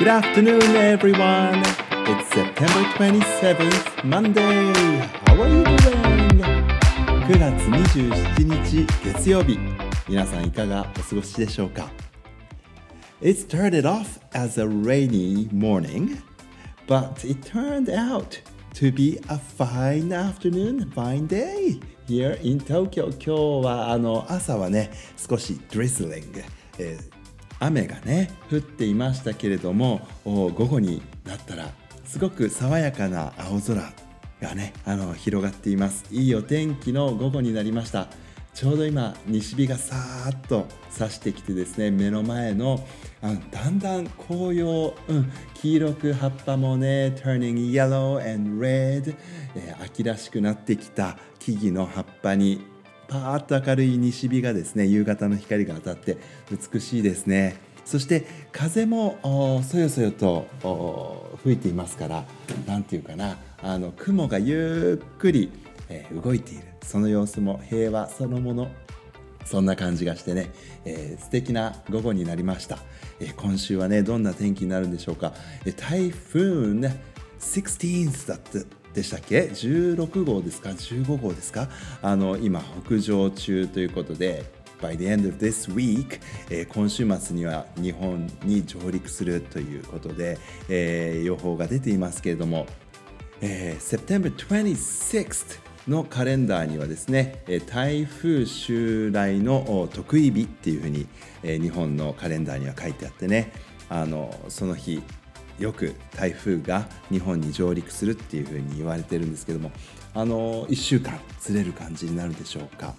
Good afternoon, everyone. It's September 27th, Monday. How are you doing? 9月27日月曜日。皆さんいかがお過ごしでしょうか It started off as a rainy morning, but it turned out to be a fine afternoon, fine day here in Tokyo. 今日はあの朝はね、少し drizzling、えー雨がね降っていましたけれども午後になったらすごく爽やかな青空がねあの広がっています。いいお天気の午後になりました。ちょうど今西日がさーっと差してきてですね目の前のあだんだん紅葉、うん、黄色く葉っぱもね turning yellow and red、えー、秋らしくなってきた木々の葉っぱにパーッと明るい西日がですね夕方の光が当たって美しいですね。そして風もそよそよと吹いていますから何て言うかなあの雲がゆっくり、えー、動いている。その様子も平和そのもの。そんな感じがしてね、えー、素敵な午後になりました、えー、今週はねどんな天気になるんでしょうか、えー、台風16だって。でしたっけ？16号ですか？15号ですか？あの今北上中ということで By the end of this week、えー、今週末には日本に上陸するということで、えー、予報が出ていますけれども、えー、September 26th のカレンダーにはですね台風襲来の得意日っていうふうに日本のカレンダーには書いてあってねあのその日よく台風が日本に上陸するっていうふうに言われてるんですけどもあの1週間ずれる感じになるでしょうか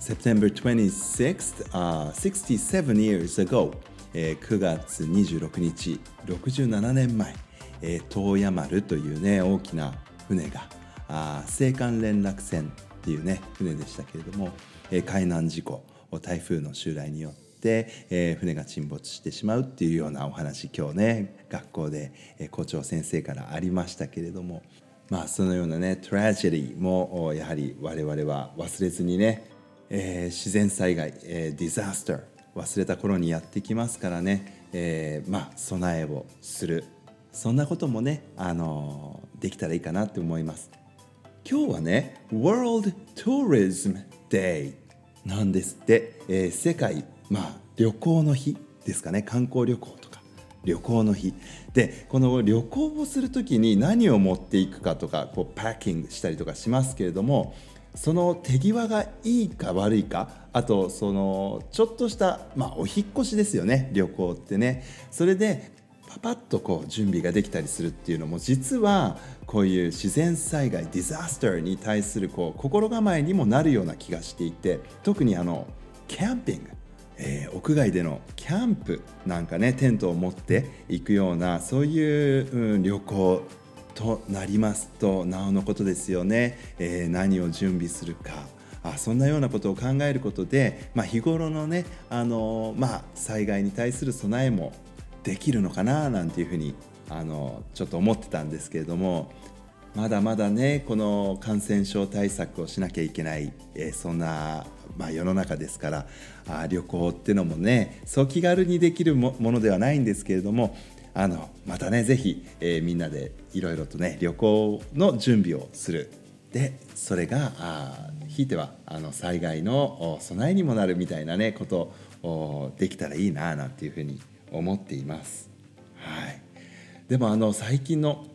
？September 26th、uh, 67 years ago、えー、9月26日67年前、えー、東山丸というね大きな船があ青函連絡船っていうね船でしたけれども、えー、海難事故台風の襲来によって、えー、船が沈没してしまうっていうようなお話今日ね学校で、えー、校長先生からありましたけれどもまあそのようなねトラジェディもやはり我々は忘れずにね、えー、自然災害、えー、ディザスター忘れた頃にやってきますからね、えー、まあ備えをするそんなこともね、あのできたらいいかなって思います。今日はね World Tourism Day なんですって、えー、世界まあ、旅行の日ですかね。観光旅行とか。旅行の日。でこの旅行をする時に何を持っていくかとかこうパッキングしたりとかしますけれどもその手際がいいか悪いかあとそのちょっとした、まあ、お引越しですよね。旅行ってね。それでパパッとこう準備ができたりするっていうのも実はこういう自然災害ディザスターに対するこう心構えにもなるような気がしていて特にあのキャンピング。えー、屋外でのキャンプなんかねテントを持っていくようなそういう、うん、旅行となりますとなおのことですよね、えー、何を準備するか。あそんなようなことを考えることで、まあ、日頃のね、あのまあ、災害に対する備えもできるのかななんていうふうにあのちょっと思ってたんですけれどもまだまだねこの感染症対策をしなきゃいけない、えー、そんなまあ、世の中ですからあ旅行ってのもねそう気軽にできるものではないんですけれどもあのまたね是非、えー、みんなでいろいろとね旅行の準備をするでそれがあひいてはあの災害の備えにもなるみたいなねことできたらいいななんていうふうに思っています。はい、でもあの最近の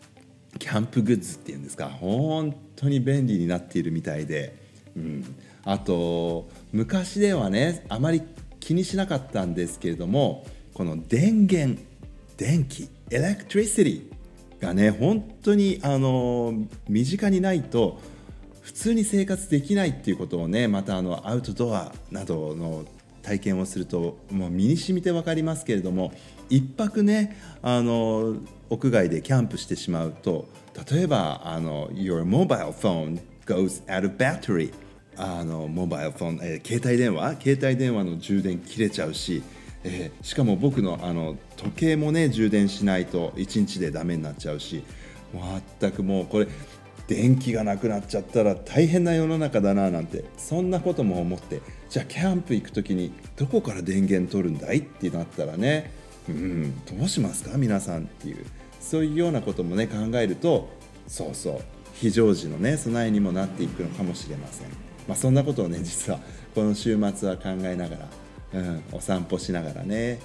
キャンプグッズっていうんですか本当に便利になっているみたいで、うん、あと昔ではねあまり気にしなかったんですけれどもこの電源電気エレクトリシティがね本当にあの身近にないと普通に生活できないっていうことをねまたあのアウトドアなどの体験をするともう身に染みて分かりますけれども1泊ねあの屋外でキャンプしてしまうと例えばあの Your mobile phone goes out of battery あのモバイルフォン、えー、携帯電話？携帯電話の充電切れちゃうし、えー、しかも僕のあの時計もね充電しないと1日でダメになっちゃうし全くもうこれ電気がなくなっちゃったら大変な世の中だななんてそんなことも思ってじゃあキャンプ行く時にどこから電源取るんだい？ってなったらねうんどうしますか？皆さんっていうそういうようなこともね考えるとそうそう非常時のね備えにもなっていくのかもしれません、まあ、そんなことをね実はこの週末は考えながら、うん、お散歩しながらね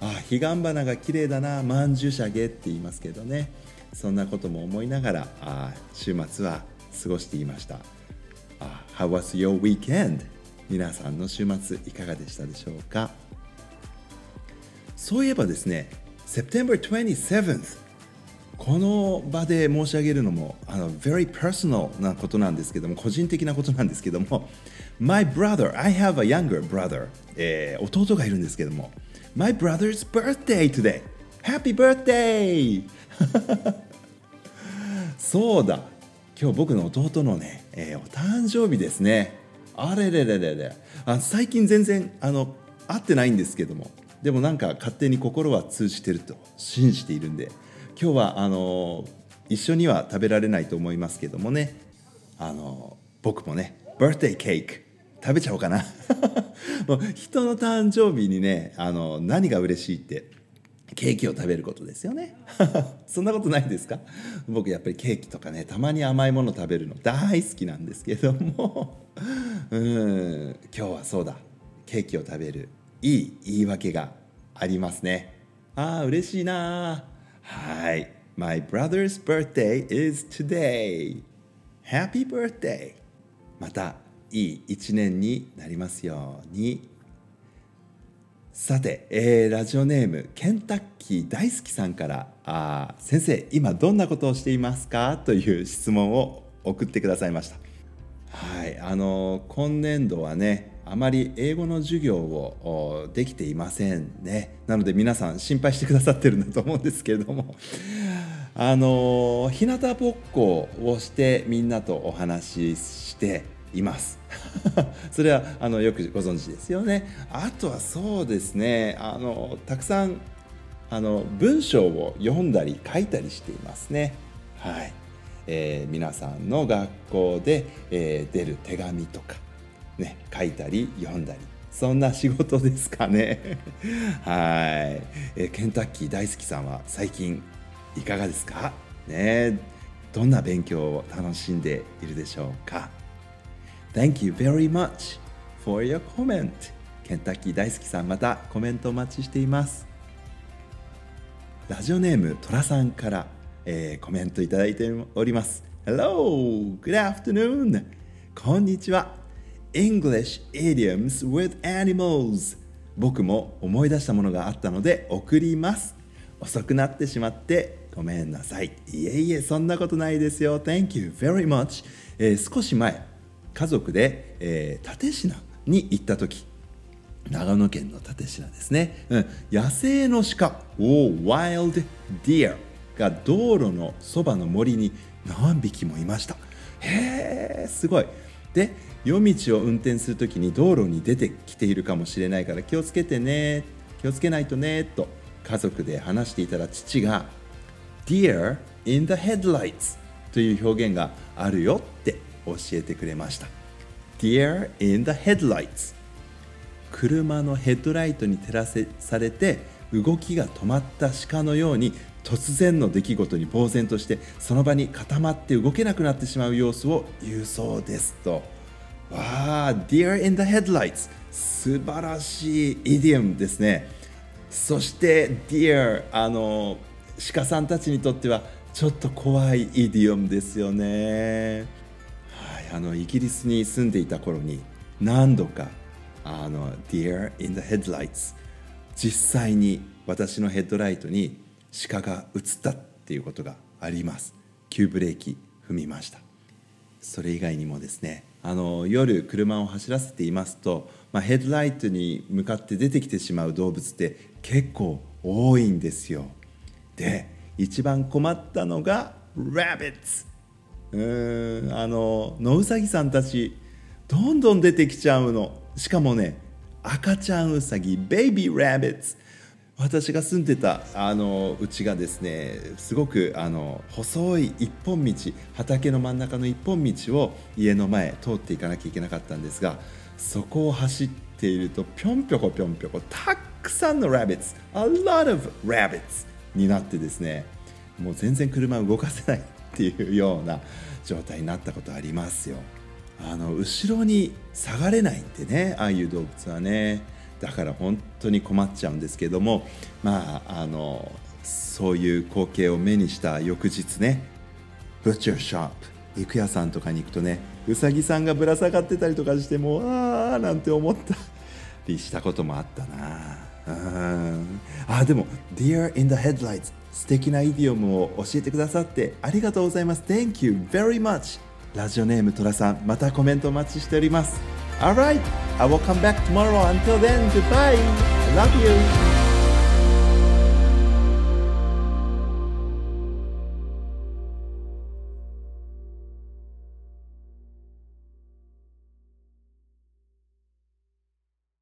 ああ彼岸花が綺麗だなまんじゅしゃげって言いますけどね。そんなことも思いながらあ週末は過ごしていました How was your weekend? 皆さんの週末いかがでしたでしょうかそういえばですね September 27th この場で申し上げるのもあの very personal なことなんですけども個人的なことなんですけども My brother I have a younger brother、えー、弟がいるんですけども My brother's birthday today Happy birthday そうだ。今日僕の弟のね、えー、お誕生日ですね。あれれれれれ。あ最近全然あの会ってないんですけども。でもなんか勝手に心は通じてると信じているんで。今日はあの一緒には食べられないと思いますけどもね。あの僕もねバースデーケーキ食べちゃおうかな。もう人の誕生日にねあの何が嬉しいってケーキを食べることですよね。そんなことないですか？僕やっぱりケーキとかねたまに甘いもの食べるの大好きなんですけども。うん今日はそうだ。ケーキを食べるいい言い訳がありますね。ああ嬉しいな。はい。My brother's birthday is today. Happy birthday. またいい一年になりますように。さて、えー、ラジオネームケンタッキー大好きさんからあ先生今どんなことをしていますか？という質問を送ってくださいました。はいあの今年度はねあまり英語の授業をできていませんね。なので皆さん心配してくださってるんだと思うんですけれども。あの日向ぼっこをしてみんなとお話ししています。それはあのよくご存知ですよね。あとはそうですねあのたくさんあの文章を読んだり書いたりしていますね。はい、えー、皆さんの学校で、えー、出る手紙とかね、書いたり読んだりそんな仕事ですかね。はい、えケンタッキー大好きさんは最近いかがですか？ね。どんな勉強を楽しんでいるでしょうか？Thank you very much for your comment. ケンタッキー大好きさんまたコメントお待ちしています。ラジオネームトラさんから、えー、コメントいただいております。Hello! Good afternoon! こんにちは。English idioms with animals. 僕も思い出したものがあったので送ります。遅くなってしまってごめんなさい。いえいえそんなことないですよ。Thank you very much、えー、少し前家族で、えー、立科に行った時長野県の立科ですね、うん、野生の鹿お Wild Deer が道路のそばの森に何匹もいました。へえすごい。で夜道を運転する時に道路に出てきているかもしれないから気をつけてね気をつけないとねと家族で話していたら父が Deer in the headlights という表現があるよって教えてくれました。Deer in the headlights. 車のヘッドライトに照らせされて動きが止まった鹿のように突然の出来事に呆然としてその場に固まって動けなくなってしまう様子を言うそうですと。わあ Deer in the headlights. 素晴らしいイディオムですね。そして Deer あの鹿さんたちにとってはちょっと怖いイディオムですよね。あのイギリスに住んでいた頃に何度かあの Deer in the headlights 実際に私のヘッドライトに鹿が映ったっていうことがあります。急ブレーキ踏みました。それ以外にもですねあの夜車を走らせていますと、まあ、ヘッドライトに向かって出てきてしまう動物って結構多いんですよ。で一番困ったのがラビッツうんあの野うさぎさんたちどんどん出てきちゃうの。しかもね赤ちゃんうさぎベイビーラビッツ私が住んでたあのうちがですねすごくあの細い一本道畑の真ん中の一本道を家の前通っていかなきゃいけなかったんですがそこを走っているとぴょんぴょこぴょんぴょこたくさんの rabbits a lot of rabbits になってですねもう全然車動かせない。っていうような状態になったことありますよ。あの後ろに下がれないんでねああいう動物はね。だから本当に困っちゃうんですけどもまああのそういう光景を目にした翌日ね Butcher Shop 肉屋さんとかに行くとねうさぎさんがぶら下がってたりとかしてもああなんて思ったりしたこともあったな。うん。あでも Deer in the Headlights 素敵なイディオムを教えてくださってありがとうございます Thank you very much ラジオネームトラさんまたコメントお待ちしております Alright I will come back tomorrow until then goodbye I love you